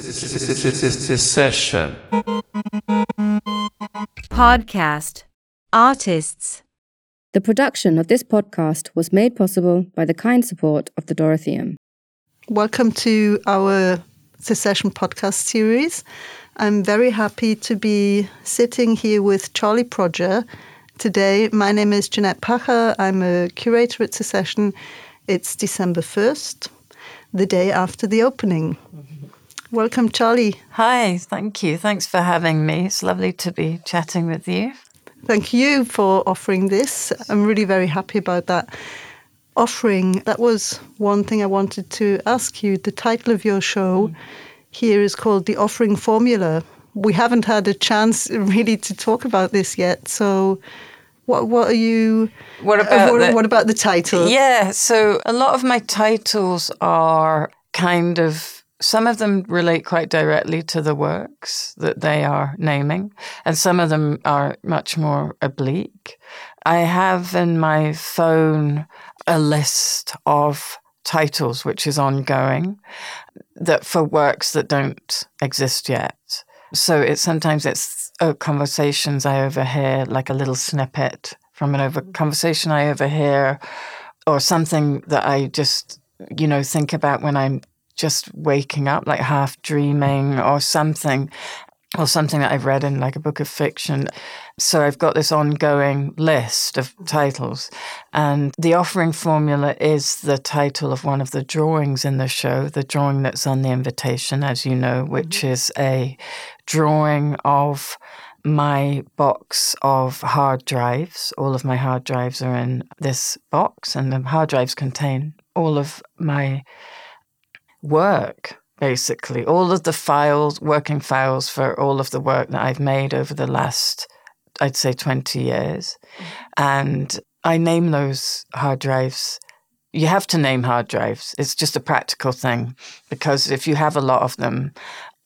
Secession. Podcast. Artists. The production of this podcast was made possible by the kind support of the Dorotheum. Welcome to our Secession podcast series. I'm very happy to be sitting here with Charlie Prodger today. My name is Jeanette Pacher. I'm a curator at Secession. It's December 1st, the day after the opening. Welcome, Charlie. Hi, thank you. Thanks for having me. It's lovely to be chatting with you. Thank you for offering this. I'm really very happy about that offering. That was one thing I wanted to ask you. The title of your show here is called The Offering Formula. We haven't had a chance really to talk about this yet. So, what what are you? What uh, what, the- what about the title? Yeah, so a lot of my titles are kind of some of them relate quite directly to the works that they are naming, and some of them are much more oblique. I have in my phone a list of titles which is ongoing that for works that don't exist yet. So it's sometimes it's uh, conversations I overhear, like a little snippet from an over conversation I overhear, or something that I just you know think about when I'm just waking up, like half dreaming, or something, or something that I've read in like a book of fiction. So I've got this ongoing list of titles, and the offering formula is the title of one of the drawings in the show, the drawing that's on the invitation, as you know, which mm-hmm. is a drawing of my box of hard drives. All of my hard drives are in this box, and the hard drives contain all of my work, basically, all of the files, working files for all of the work that I've made over the last, I'd say, 20 years. Mm-hmm. And I name those hard drives. You have to name hard drives. It's just a practical thing because if you have a lot of them,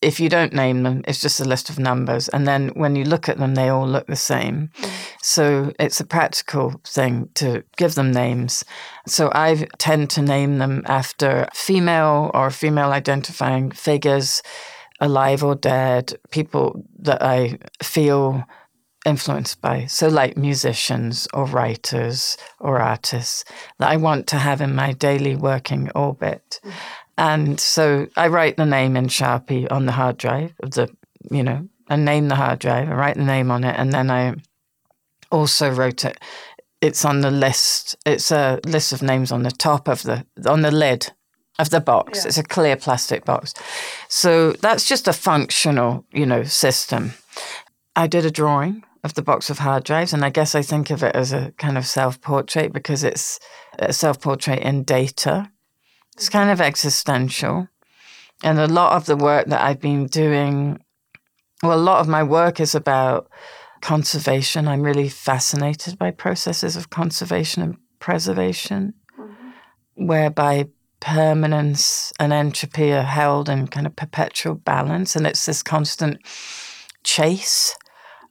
if you don't name them, it's just a list of numbers. And then when you look at them, they all look the same. Mm. So it's a practical thing to give them names. So I tend to name them after female or female identifying figures, alive or dead, people that I feel influenced by. So, like musicians or writers or artists that I want to have in my daily working orbit. Mm. And so I write the name in Sharpie on the hard drive of the, you know, I name the hard drive, I write the name on it, and then I also wrote it. It's on the list. It's a list of names on the top of the on the lid of the box. It's a clear plastic box. So that's just a functional, you know, system. I did a drawing of the box of hard drives, and I guess I think of it as a kind of self-portrait because it's a self-portrait in data. It's kind of existential. And a lot of the work that I've been doing, well, a lot of my work is about conservation. I'm really fascinated by processes of conservation and preservation, mm-hmm. whereby permanence and entropy are held in kind of perpetual balance. And it's this constant chase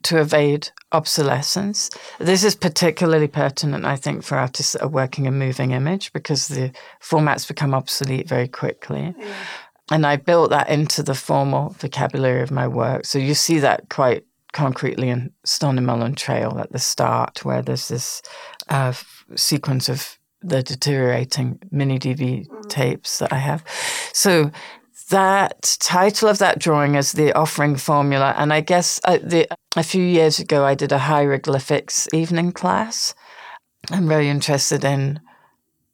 to evade obsolescence. This is particularly pertinent, I think, for artists that are working in moving image because the formats become obsolete very quickly. And I built that into the formal vocabulary of my work. So you see that quite concretely in Stoneymollan Trail at the start, where there's this uh, f- sequence of the deteriorating mini DV tapes that I have. So that title of that drawing is the offering formula, and I guess uh, the, a few years ago I did a hieroglyphics evening class. I'm very interested in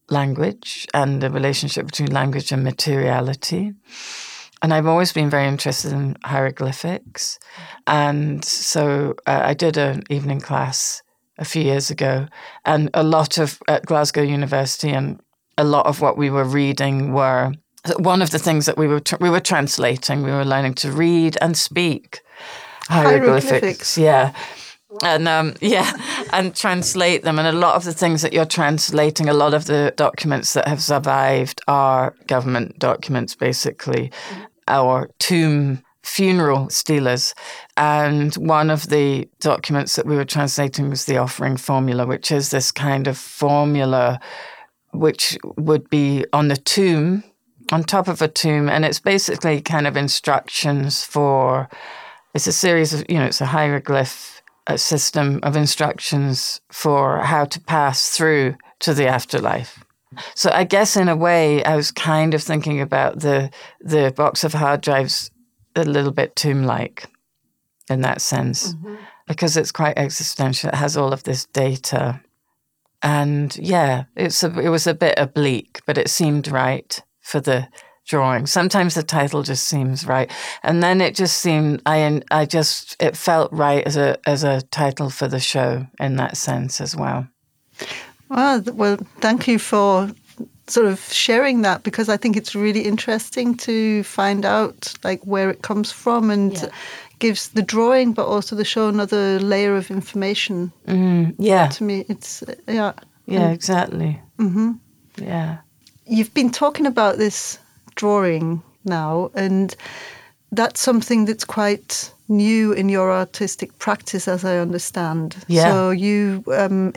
language and the relationship between language and materiality. And I've always been very interested in hieroglyphics. And so uh, I did an evening class a few years ago, and a lot of at Glasgow University, and a lot of what we were reading were one of the things that we were tr- we were translating. We were learning to read and speak hieroglyphics. Hieroglyphics. Yeah. And um, yeah, and translate them. And a lot of the things that you're translating, a lot of the documents that have survived are government documents, basically, our tomb funeral stelae. And one of the documents that we were translating was the offering formula, which is this kind of formula which would be on the tomb on top of a tomb, and it's basically kind of instructions for. It's a series of you know it's a hieroglyph a system of instructions for how to pass through to the afterlife. So I guess in a way I was kind of thinking about the the box of hard drives a little bit tomb like in that sense. Mm-hmm. Because it's quite existential. It has all of this data. And yeah, it's a, it was a bit oblique, but it seemed right for the drawing. Sometimes the title just seems right, and then it just seemed I I just it felt right as a as a title for the show in that sense as well. Well, well, thank you for sort of sharing that because I think it's really interesting to find out like where it comes from and yeah. gives the drawing but also the show another layer of information. Mm, yeah. To me, it's yeah. Yeah, exactly. Mm-hmm. Yeah. You've been talking about this drawing now, and that's something that's quite new in your artistic practice, as I understand. Yeah. So you um,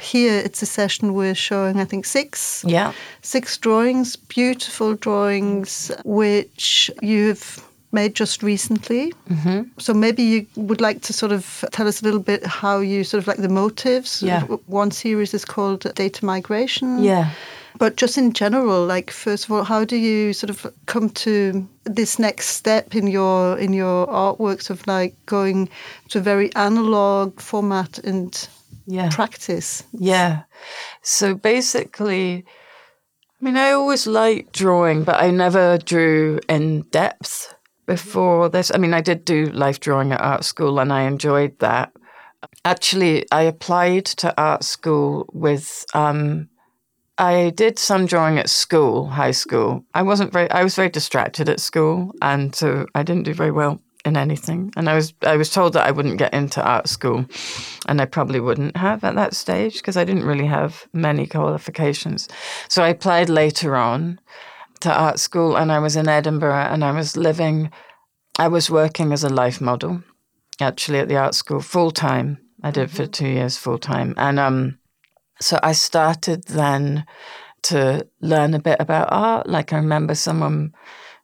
here it's Secession we're showing, I think six. Yeah. Six drawings, beautiful drawings, which you've made just recently. Mm-hmm. So maybe you would like to sort of tell us a little bit how you sort of like the motives. Yeah. One series is called Data Migration. Yeah. But just in general, like first of all, how do you sort of come to this next step in your in your artworks of like going to a very analog format and yeah. practice? Yeah. So basically, I mean, I always liked drawing, but I never drew in depth before this. I mean, I did do life drawing at art school, and I enjoyed that. Actually, I applied to art school with. Um, I did some drawing at school, high school. I wasn't very. I was very distracted at school, and so I didn't do very well in anything. And I was I was told that I wouldn't get into art school, and I probably wouldn't have at that stage because I didn't really have many qualifications. So I applied later on to art school, and I was in Edinburgh, and I was living. I was working as a life model, actually at the art school full time. I did mm-hmm. for two years full time, and um so I started then to learn a bit about art. Like I remember someone,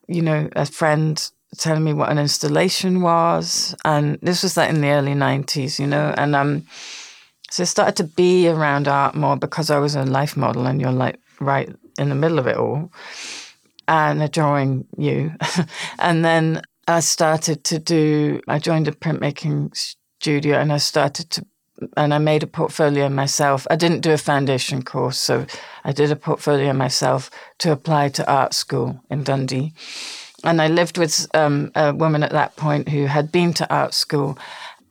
you know, a friend telling me what an installation was, and this was like in the early '90s, you know, and um, so I started to be around art more because I was a life model, and you're like right in the middle of it all, and they're drawing you, and then I started to do. I joined a printmaking studio, and I started to and I made a portfolio myself. I didn't do a foundation course, so I did a portfolio myself to apply to art school in Dundee. And I lived with um, a woman at that point who had been to art school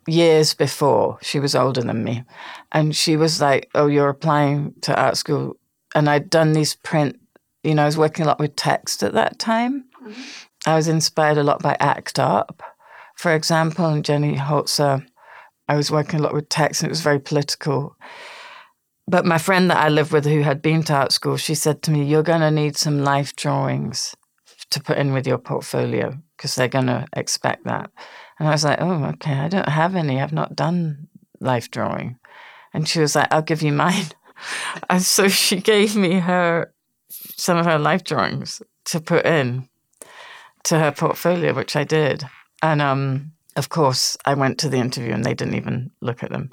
years before. She was older than me. And she was like, Oh, you're applying to art school. And I'd done these print, you know, I was working a lot with text at that time. Mm-hmm. I was inspired a lot by ACT UP, for example, and Jenny Holzer I was working a lot with text and it was very political. But my friend that I lived with, who had been to art school, she said to me, You're going to need some life drawings to put in with your portfolio because they're going to expect that. And I was like, Oh, okay, I don't have any. I've not done life drawing. And she was like, I'll give you mine. and so she gave me her some of her life drawings to put in to her portfolio, which I did. And um, of course, I went to the interview and they didn't even look at them.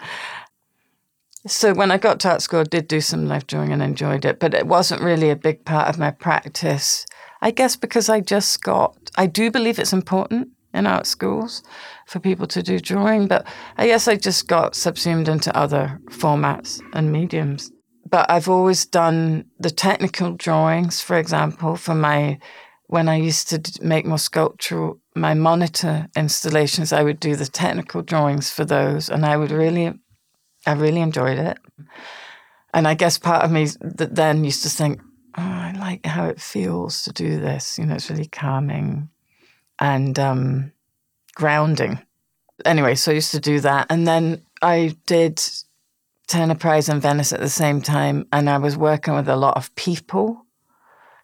So when I got to art school, I did do some life drawing and enjoyed it, but it wasn't really a big part of my practice. I guess because I just got, I do believe it's important in art schools for people to do drawing, but I guess I just got subsumed into other formats and mediums. But I've always done the technical drawings, for example, for my when I used to make more sculptural, my monitor installations, I would do the technical drawings for those, and I would really, I really enjoyed it. And I guess part of me that then used to think, oh, I like how it feels to do this. You know, it's really calming and um, grounding. Anyway, so I used to do that, and then I did Turner Prize in Venice at the same time, and I was working with a lot of people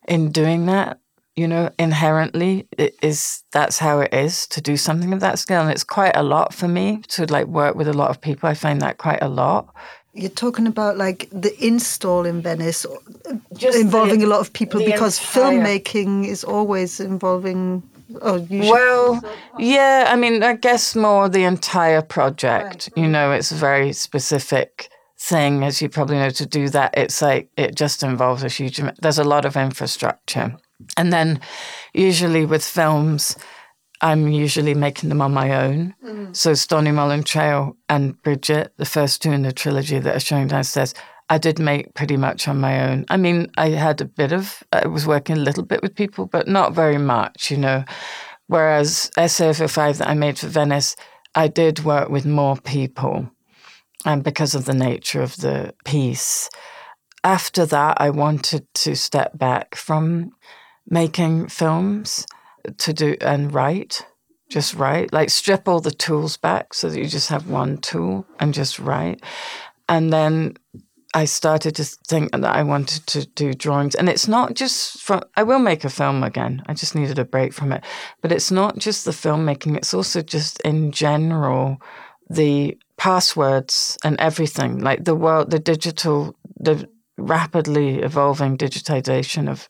in doing that you know, inherently it is that's how it is to do something of that scale. And it's quite a lot for me to like work with a lot of people. I find that quite a lot. you're talking about like the install in Venice, Just involving the- a lot of people because entire- filmmaking is always involving. Oh. Well, yeah, I mean, I guess more the entire project. You know, it's a very specific thing, as you probably know, to do that. It's like, it just involves a huge. There's a lot of infrastructure. And then usually with films, I'm usually making them on my own. Mm. So Stoneymollan Trail and Bridgit, the first two in the trilogy that are showing downstairs, I did make pretty much on my own. I mean, I had a bit of, I was working a little bit with people, but not very much, you know. Whereas SaF05 that I made for Venice, I did work with more people and because of the nature of the piece. After that, I wanted to step back from making films to do and write, just write, like strip all the tools back so that you just have one tool and just write. And then I started to think that I wanted to do drawings. And it's not just from, I will make a film again. I just needed a break from it. But it's not just the filmmaking, it's also just in general the passwords and everything, like the world, the digital, the rapidly evolving digitization of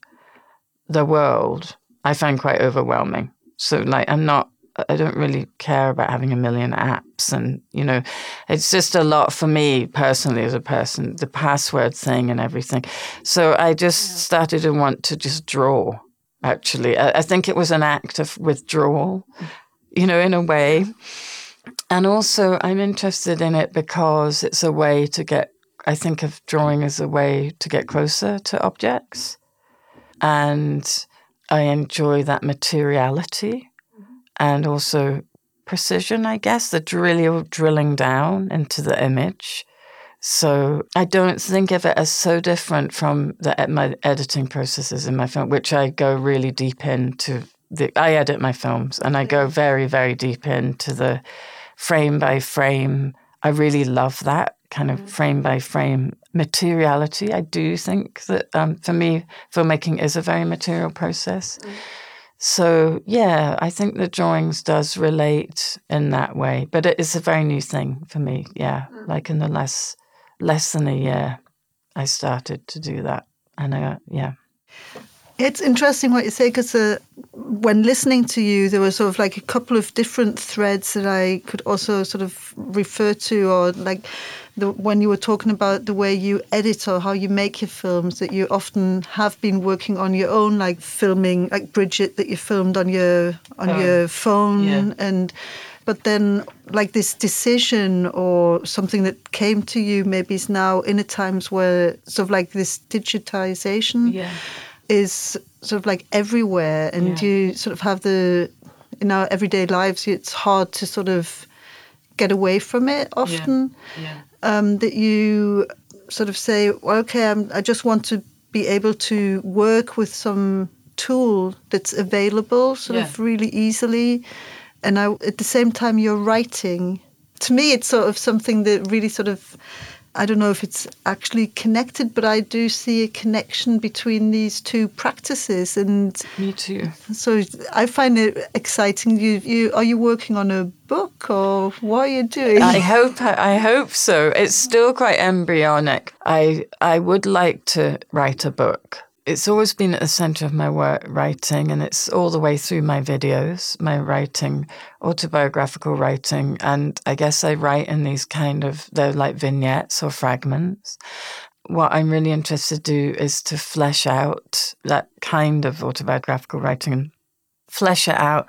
the world, I find quite overwhelming. So, like, I'm not, I don't really care about having a million apps. And, you know, it's just a lot for me personally as a person, the password thing and everything. So I just started to want to just draw, actually. I, I think it was an act of withdrawal, mm. you know, in a way. And also, I'm interested in it because it's a way to get, I think of drawing as a way to get closer to objects. And I enjoy that materiality mm-hmm. and also precision, I guess, the drill, drilling down into the image. So I don't think of it as so different from the my editing processes in my film, which I go really deep into. The, I edit my films and I go mm-hmm. very, very deep into the frame by frame. I really love that kind of frame by frame materiality. I do think that um, for me, filmmaking is a very material process. So yeah, I think the drawings does relate in that way, but it is a very new thing for me. Yeah, like in the less less than a year, I started to do that, and I yeah. It's interesting what you say because uh, when listening to you, there were sort of like a couple of different threads that I could also sort of refer to, or like the, when you were talking about the way you edit or how you make your films, that you often have been working on your own, like filming, like Bridgit, that you filmed on your on Oh, your phone, yeah. and but then like this decision or something that came to you maybe is now in a times where sort of like this digitization Yeah. is sort of like everywhere and Yeah. you sort of have the in our everyday lives it's hard to sort of get away from it often Yeah. Um, that you sort of say okay I'm, i just want to be able to work with some tool that's available sort of really easily. And I, at the same time you're writing. To me it's sort of something that really sort of I don't know if it's actually connected, but I do see a connection between these two practices, and Me too. so I find it exciting. You, you are you working on a book, or what are you doing? I hope I hope so. It's still quite embryonic. I I would like to write a book. It's always been at the center of my work writing and it's all the way through my videos, my writing, autobiographical writing and I guess I write in these kind of they're like vignettes or fragments. What I'm really interested to do is to flesh out that kind of autobiographical writing and flesh it out.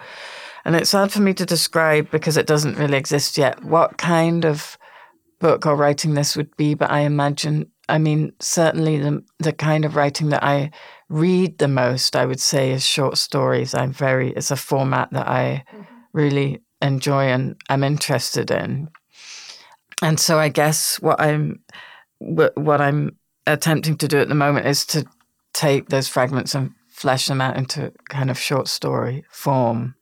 And it's hard for me to describe because it doesn't really exist yet what kind of book or writing this would be, but I imagine, I mean, certainly the, the kind of writing that I read the most, I would say, is short stories. I'm very, it's a format that I mm-hmm. really enjoy and I'm interested in. And so I guess what I'm, what I'm attempting to do at the moment is to take those fragments and flesh them out into kind of short story form.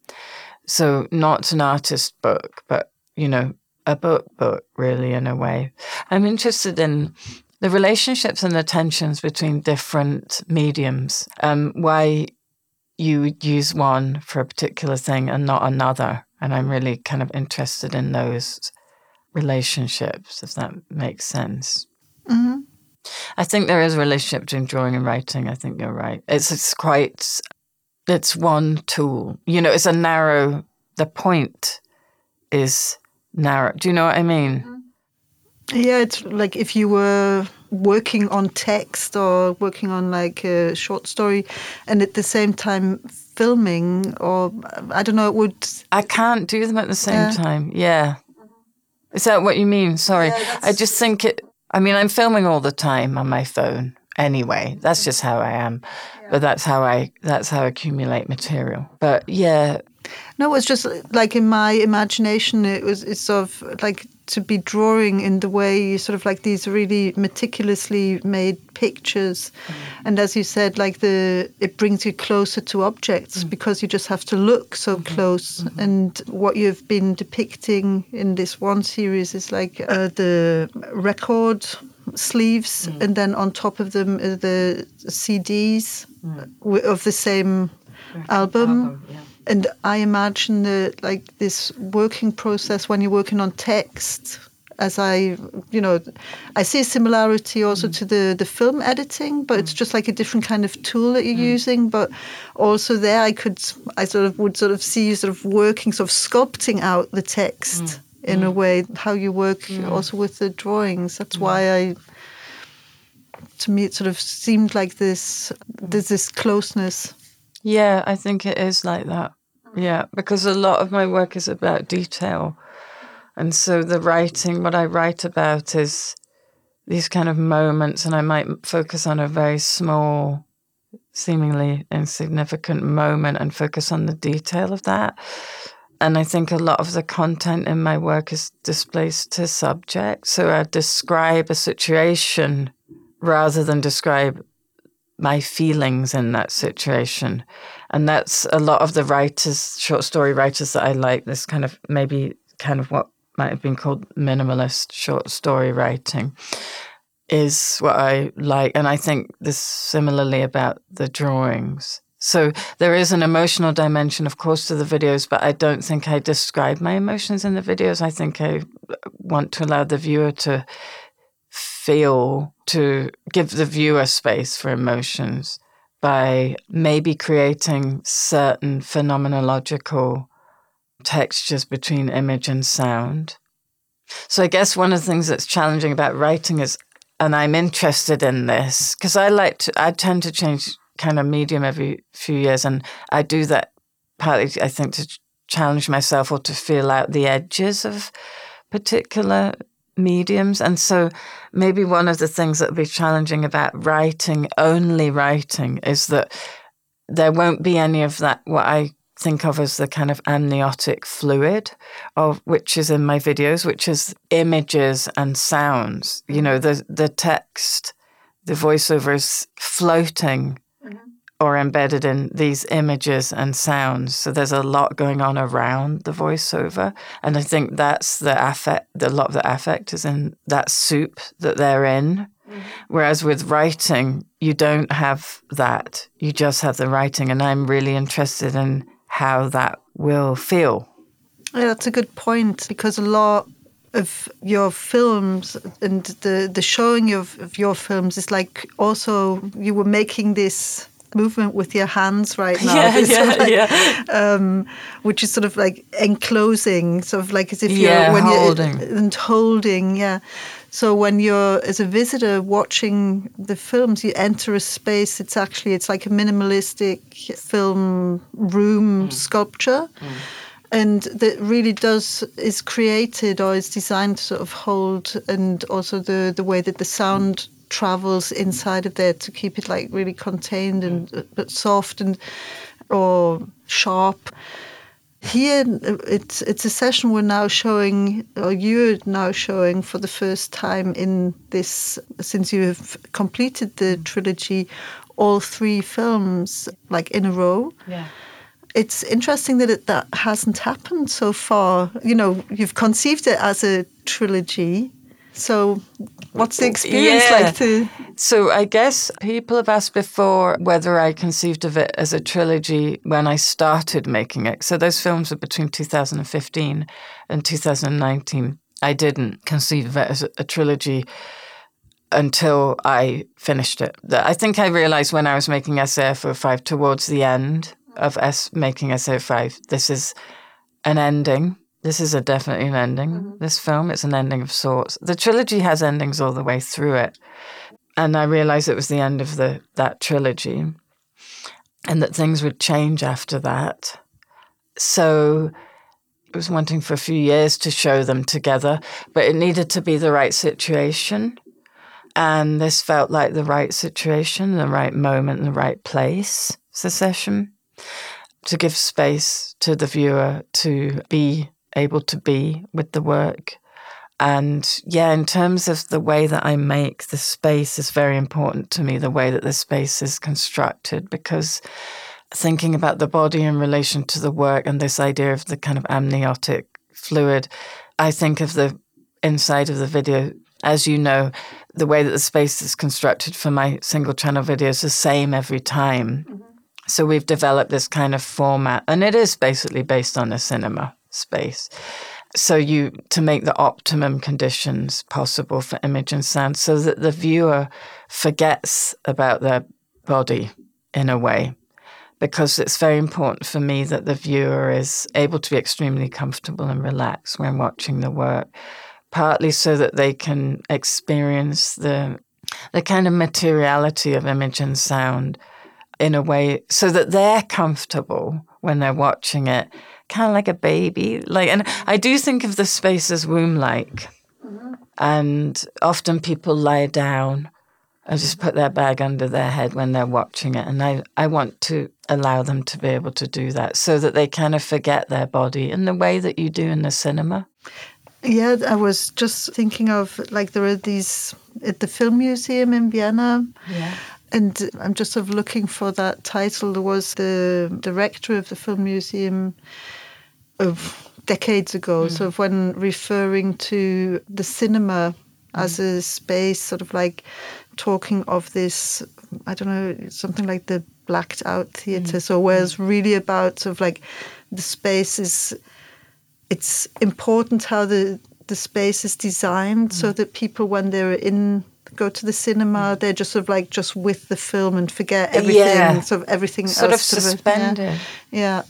So not an artist book, but you know, a book book really in a way. I'm interested in the relationships and the tensions between different mediums. Um, why you would use one for a particular thing and not another. And I'm really kind of interested in those relationships, if that makes sense. hmm I think there is a relationship between drawing and writing. I think you're right. It's it's quite it's one tool. You know, it's a narrow the point is narrow. Do you know what I mean? Yeah, it's like if you were working on text or working on like a short story and at the same time filming or I don't know, it would I can't do them at the same Yeah. time. Yeah. Is that what you mean? Sorry. I just think it I mean I'm filming all the time on my phone anyway. That's just how I am. But that's how I that's how I accumulate material. But yeah, No, it was just like in my imagination, it was it's sort of like to be drawing in the way sort of like these really meticulously made pictures, mm. and as you said, like the it brings you closer to objects mm. because you just have to look so mm-hmm. close. Mm-hmm. And what you've been depicting in this one series is like uh, the record sleeves, mm. and then on top of them are the CDs wi- of the same album. And I imagine that like this working process when you're working on text, as I, you know, I see a similarity also mm. to the the film editing, but it's mm. just like a different kind of tool that you're mm. using. But also there, I could, I sort of would sort of see you sort of working, sort of sculpting out the text in a way how you work also with the drawings. That's why I. To me, it sort of seemed like this. There's this closeness. Yeah, I think it is like that. Mm. Yeah, because a lot of my work is about detail. And so the writing, what I write about is these kind of moments, and I might focus on a very small, seemingly insignificant moment and focus on the detail of that. And I think a lot of the content in my work is displaced to subject. So I describe a situation rather than describe my feelings in that situation. And that's a lot of the writers, short story writers that I like, this kind of maybe kind of what might have been called minimalist short story writing is what I like. And I think this similarly about the drawings. So there is an emotional dimension, of course, to the videos, but I don't think I describe my emotions in the videos. I think I want to allow the viewer to feel, to give the viewer space for emotions by maybe creating certain phenomenological textures between image and sound. So I guess one of the things that's challenging about writing is, and I'm interested in this because I like to, I tend to change kind of medium every few years, and I do that partly, I think, to challenge myself or to feel out the edges of particular mediums. And so maybe one of the things that would be challenging about writing, only writing, is that there won't be any of that, what I think of as the kind of amniotic fluid of which is in my videos, which is images and sounds. You know, the the text, the voiceover is floating or embedded in these images and sounds. So there's a lot going on around the voiceover. And I think that's the affect a lot of the affect is in that soup that they're in. Mm-hmm. Whereas with writing, you don't have that. You just have the writing. And I'm really interested in how that will feel. Yeah, that's a good point because a lot of your films and the the showing of, of your films is like also you were making this movement with your hands right now. Yeah, This sort of like, yeah. Um, which is sort of like enclosing, sort of like as if Yeah, you're when holding. you're and holding, yeah. So when you're as a visitor watching the films, you enter a space. It's actually it's like a minimalistic film room sculpture and that really does is created or is designed to sort of hold and also the the way that the sound travels inside of there to keep it like really contained and uh, but soft and or sharp here it's it's Secession we're now showing or you're now showing for the first time in this since you have completed the trilogy all three films like in a row Yeah. it's interesting that it, that hasn't happened so far. You know, you've conceived it as a trilogy. So, what's the experience Yeah. like to? So I guess people have asked before whether I conceived of it as a trilogy when I started making it. So those films were between 2015 and 2019. I didn't conceive of it as a, trilogy until I finished it. I think I realized when I was making SaF05 towards the end of S making SaF05, this is an ending. This is a definitely an ending. Mm-hmm. This film, it's an ending of sorts. The trilogy has endings all the way through it, and I realized it was the end of the that trilogy, and that things would change after that. So I was wanting for a few years to show them together, but it needed to be the right situation. And this felt like the right situation, the right moment, the right place, secession, to give space to the viewer to be able to be with the work. And yeah, in terms of the way that I make the space is very important to me, the way that the space is constructed, because thinking about the body in relation to the work and this idea of the kind of amniotic fluid, I think of the inside of the video, as you know, the way that the space is constructed for my single channel video is the same every time. Mm-hmm. So we've developed this kind of format, and it is basically based on a cinema space. So you to make the optimum conditions possible for image and sound, so that the viewer forgets about their body in a way, because it's very important for me that the viewer is able to be extremely comfortable and relaxed when watching the work. Partly so that they can experience the the kind of materiality of image and sound in a way so that they're comfortable when they're watching it, kind of like a baby. Like, and I do think of the space as womb-like, mm-hmm. and often people lie down and just put their bag under their head when they're watching it, and I I want to allow them to be able to do that so that they kind of forget their body in the way that you do in the cinema. Yeah, I was just thinking of like there are these at the film museum in Vienna. Yeah. And I'm just sort of looking for that title. There was the director of the film museum of decades ago, hmm. sort of when referring to the cinema hmm. as a space, sort of like talking of this, I don't know, something like the blacked out hmm. theatre. So where it's really about sort of like the space is it's important how the the space is designed so Mm. that people when they're in go to the cinema they're just sort of like just with the film and forget everything Yeah. sort of everything Sort of else yeah. suspended. yeah.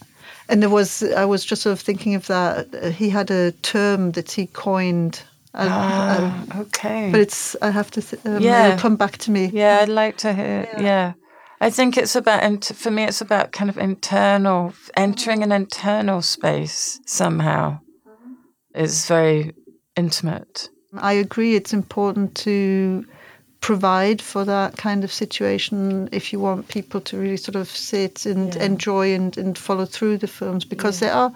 and there was i was just sort of thinking of that Uh, he had a term that he coined and, um, Ah, okay. but it's i have to th- um, Yeah. it'll come back to me Yeah, I'd like to hear. Yeah. I think it's about, int- for me, it's about kind of internal, entering an internal space somehow is very intimate. I agree. It's important to provide for that kind of situation if you want people to really sort of sit and Yeah. enjoy and, and follow through the films because there are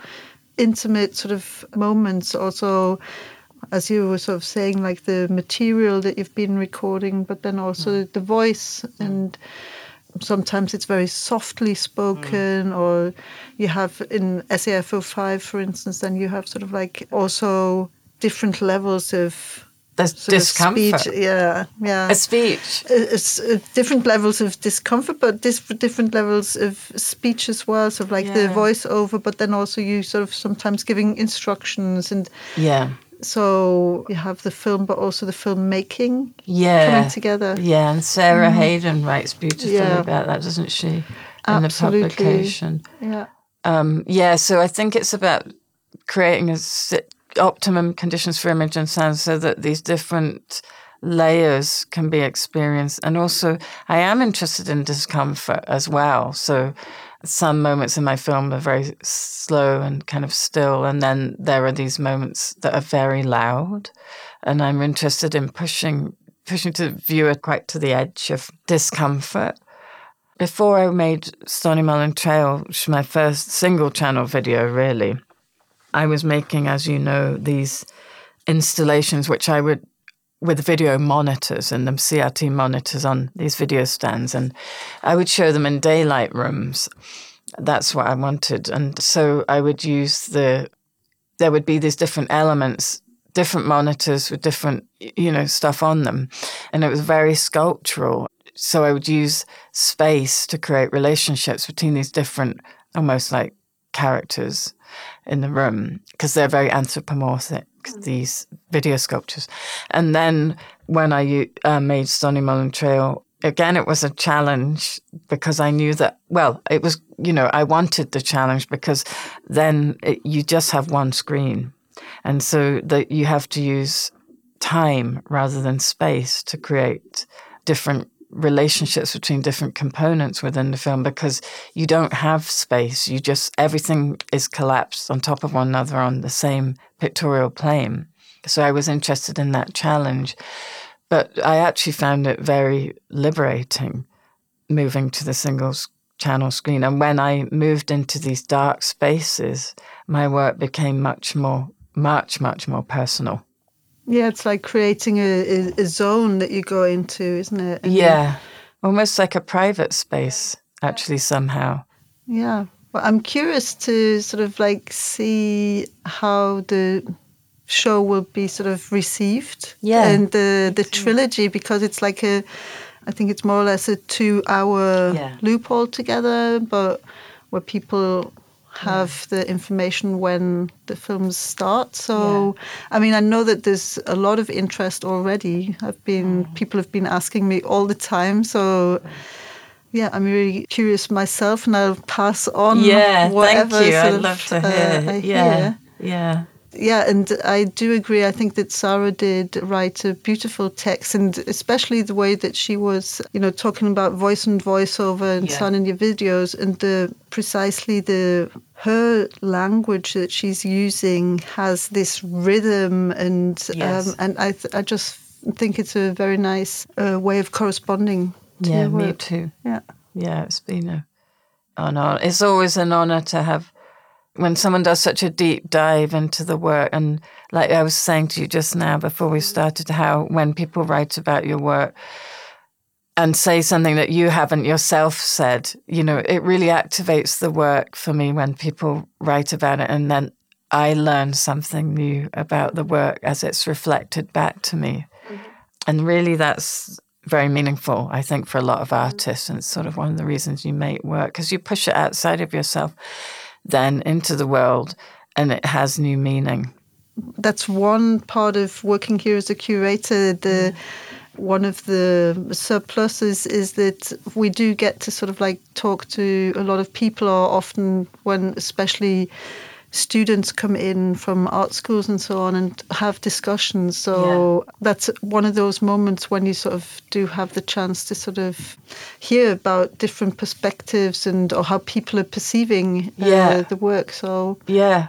intimate sort of moments also as you were sort of saying like the material that you've been recording but then also mm. the voice and sometimes it's very softly spoken mm. or you have in SaF05 for instance then you have sort of like also different levels of There's of discomfort. speech yeah yeah A speech. it's different levels of discomfort, but different levels of speech as well. So like the Yeah. voiceover, but then also you sort of sometimes giving instructions, and Yeah. so you have the film, but also the filmmaking Yeah. coming together. Mm. Yeah, and Sarah Hayden writes beautifully Yeah. about that, doesn't she? In Absolutely. the publication. Yeah, Um, yeah, so I think it's about creating a optimum conditions for image and sound so that these different layers can be experienced. And also, I am interested in discomfort as well. So, some moments in my film are very slow and kind of still, and then there are these moments that are very loud. And I'm interested in pushing pushing the viewer quite to the edge of discomfort. Before I made Stoneymollan Trail, which my first single channel video, really, I was making, as you know, these installations which I would, with video monitors and them CRT monitors on these video stands, and I would show them in daylight rooms. That's what I wanted. And so I would use the, there would be these different elements, different monitors with different, you know, stuff on them. And it was very sculptural. So I would use space to create relationships between these different, almost like characters in the room, because they're very anthropomorphic. these video sculptures. And then when I uh, made Stoneymollan Trail, again, it was a challenge because I knew that, well, it was, you know, I wanted the challenge because then it, you just have one screen. And so that you have to use time rather than space to create different relationships between different components within the film because you don't have space. You just, everything is collapsed on top of one another on the same pictorial plane. So I was interested in that challenge. But I actually found it very liberating moving to the single channel screen. And when I moved into these dark spaces, my work became much more, much, much more personal. Yeah, it's like creating a, a, zone that you go into, isn't it? And yeah, almost like a private space, actually, somehow. Yeah. Well, I'm curious to sort of like see how the show will be sort of received. Yeah. And the the trilogy because it's like a, I think it's more or less a two hour Yeah. loop altogether, but where people have the information when the films start. So, I mean, I know that there's a lot of interest already. I've been Mm. people have been asking me all the time. So. Yeah, I'm really curious myself, and I'll pass on Yeah, thank whatever you. sort I'd of, love to uh. I yeah, hear. yeah. Yeah, and I do agree. I think that Sarah did write a beautiful text, and especially the way that she was, you know, talking about voice and voiceover and Yeah. sound in your videos, and the precisely the her language that she's using has this rhythm, and Yes. um, and I th- I just think it's a very nice uh, way of corresponding. To Yeah, me too. Yeah. Yeah, it's been a, an honor. It's always an honor to have when someone does such a deep dive into the work. And like I was saying to you just now before we started, how when people write about your work and say something that you haven't yourself said, you know, it really activates the work for me when people write about it. And then I learn something new about the work as it's reflected back to me. Mm-hmm. And really, that's very meaningful, I think, for a lot of mm-hmm. artists. And it's sort of one of the reasons you make work because you push it outside of yourself, then into the world, and it has new meaning. that's one part of working here as a curator. The one of the surpluses is that we do get to sort of like talk to a lot of people, or often when especially students come in from art schools and so on and have discussions. So that's one of those moments when you sort of do have the chance to sort of hear about different perspectives and or how people are perceiving uh, Yeah. the work. So Yeah.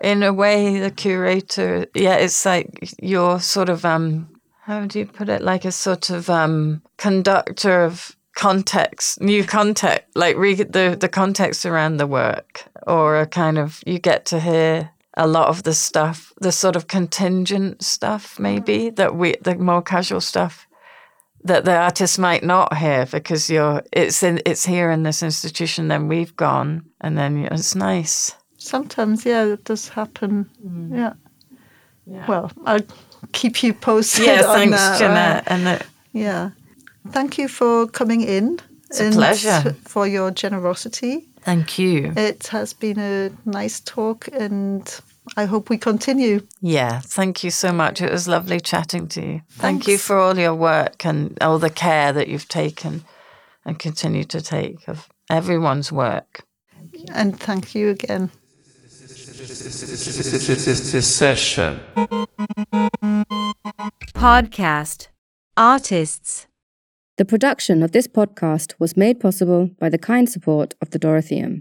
In a way, the curator, yeah, it's like you're sort of, um, how do you put it? Like a sort of um, conductor of context, new context, like re- the, the context around the work, or a kind of, you get to hear a lot of the stuff, the sort of contingent stuff, maybe, that we, the more casual stuff that the artist might not hear because you're, it's in, it's here in this institution, then we've gone, and then it's nice. Sometimes, yeah, it does happen. Mm. Yeah. Well, I'll keep you posted. Yeah, thanks, that, Jeanette. right? And Yeah. Thank you for coming in. It's a and pleasure. For your generosity. thank you. It has been a nice talk, and I hope we continue. Yeah, thank you so much. It was lovely chatting to you. Thank you for all your work and all the care that you've taken and continue to take of everyone's work. And thank you again. Secession. Podcast. Artists. The production of this podcast was made possible by the kind support of the Dorotheum.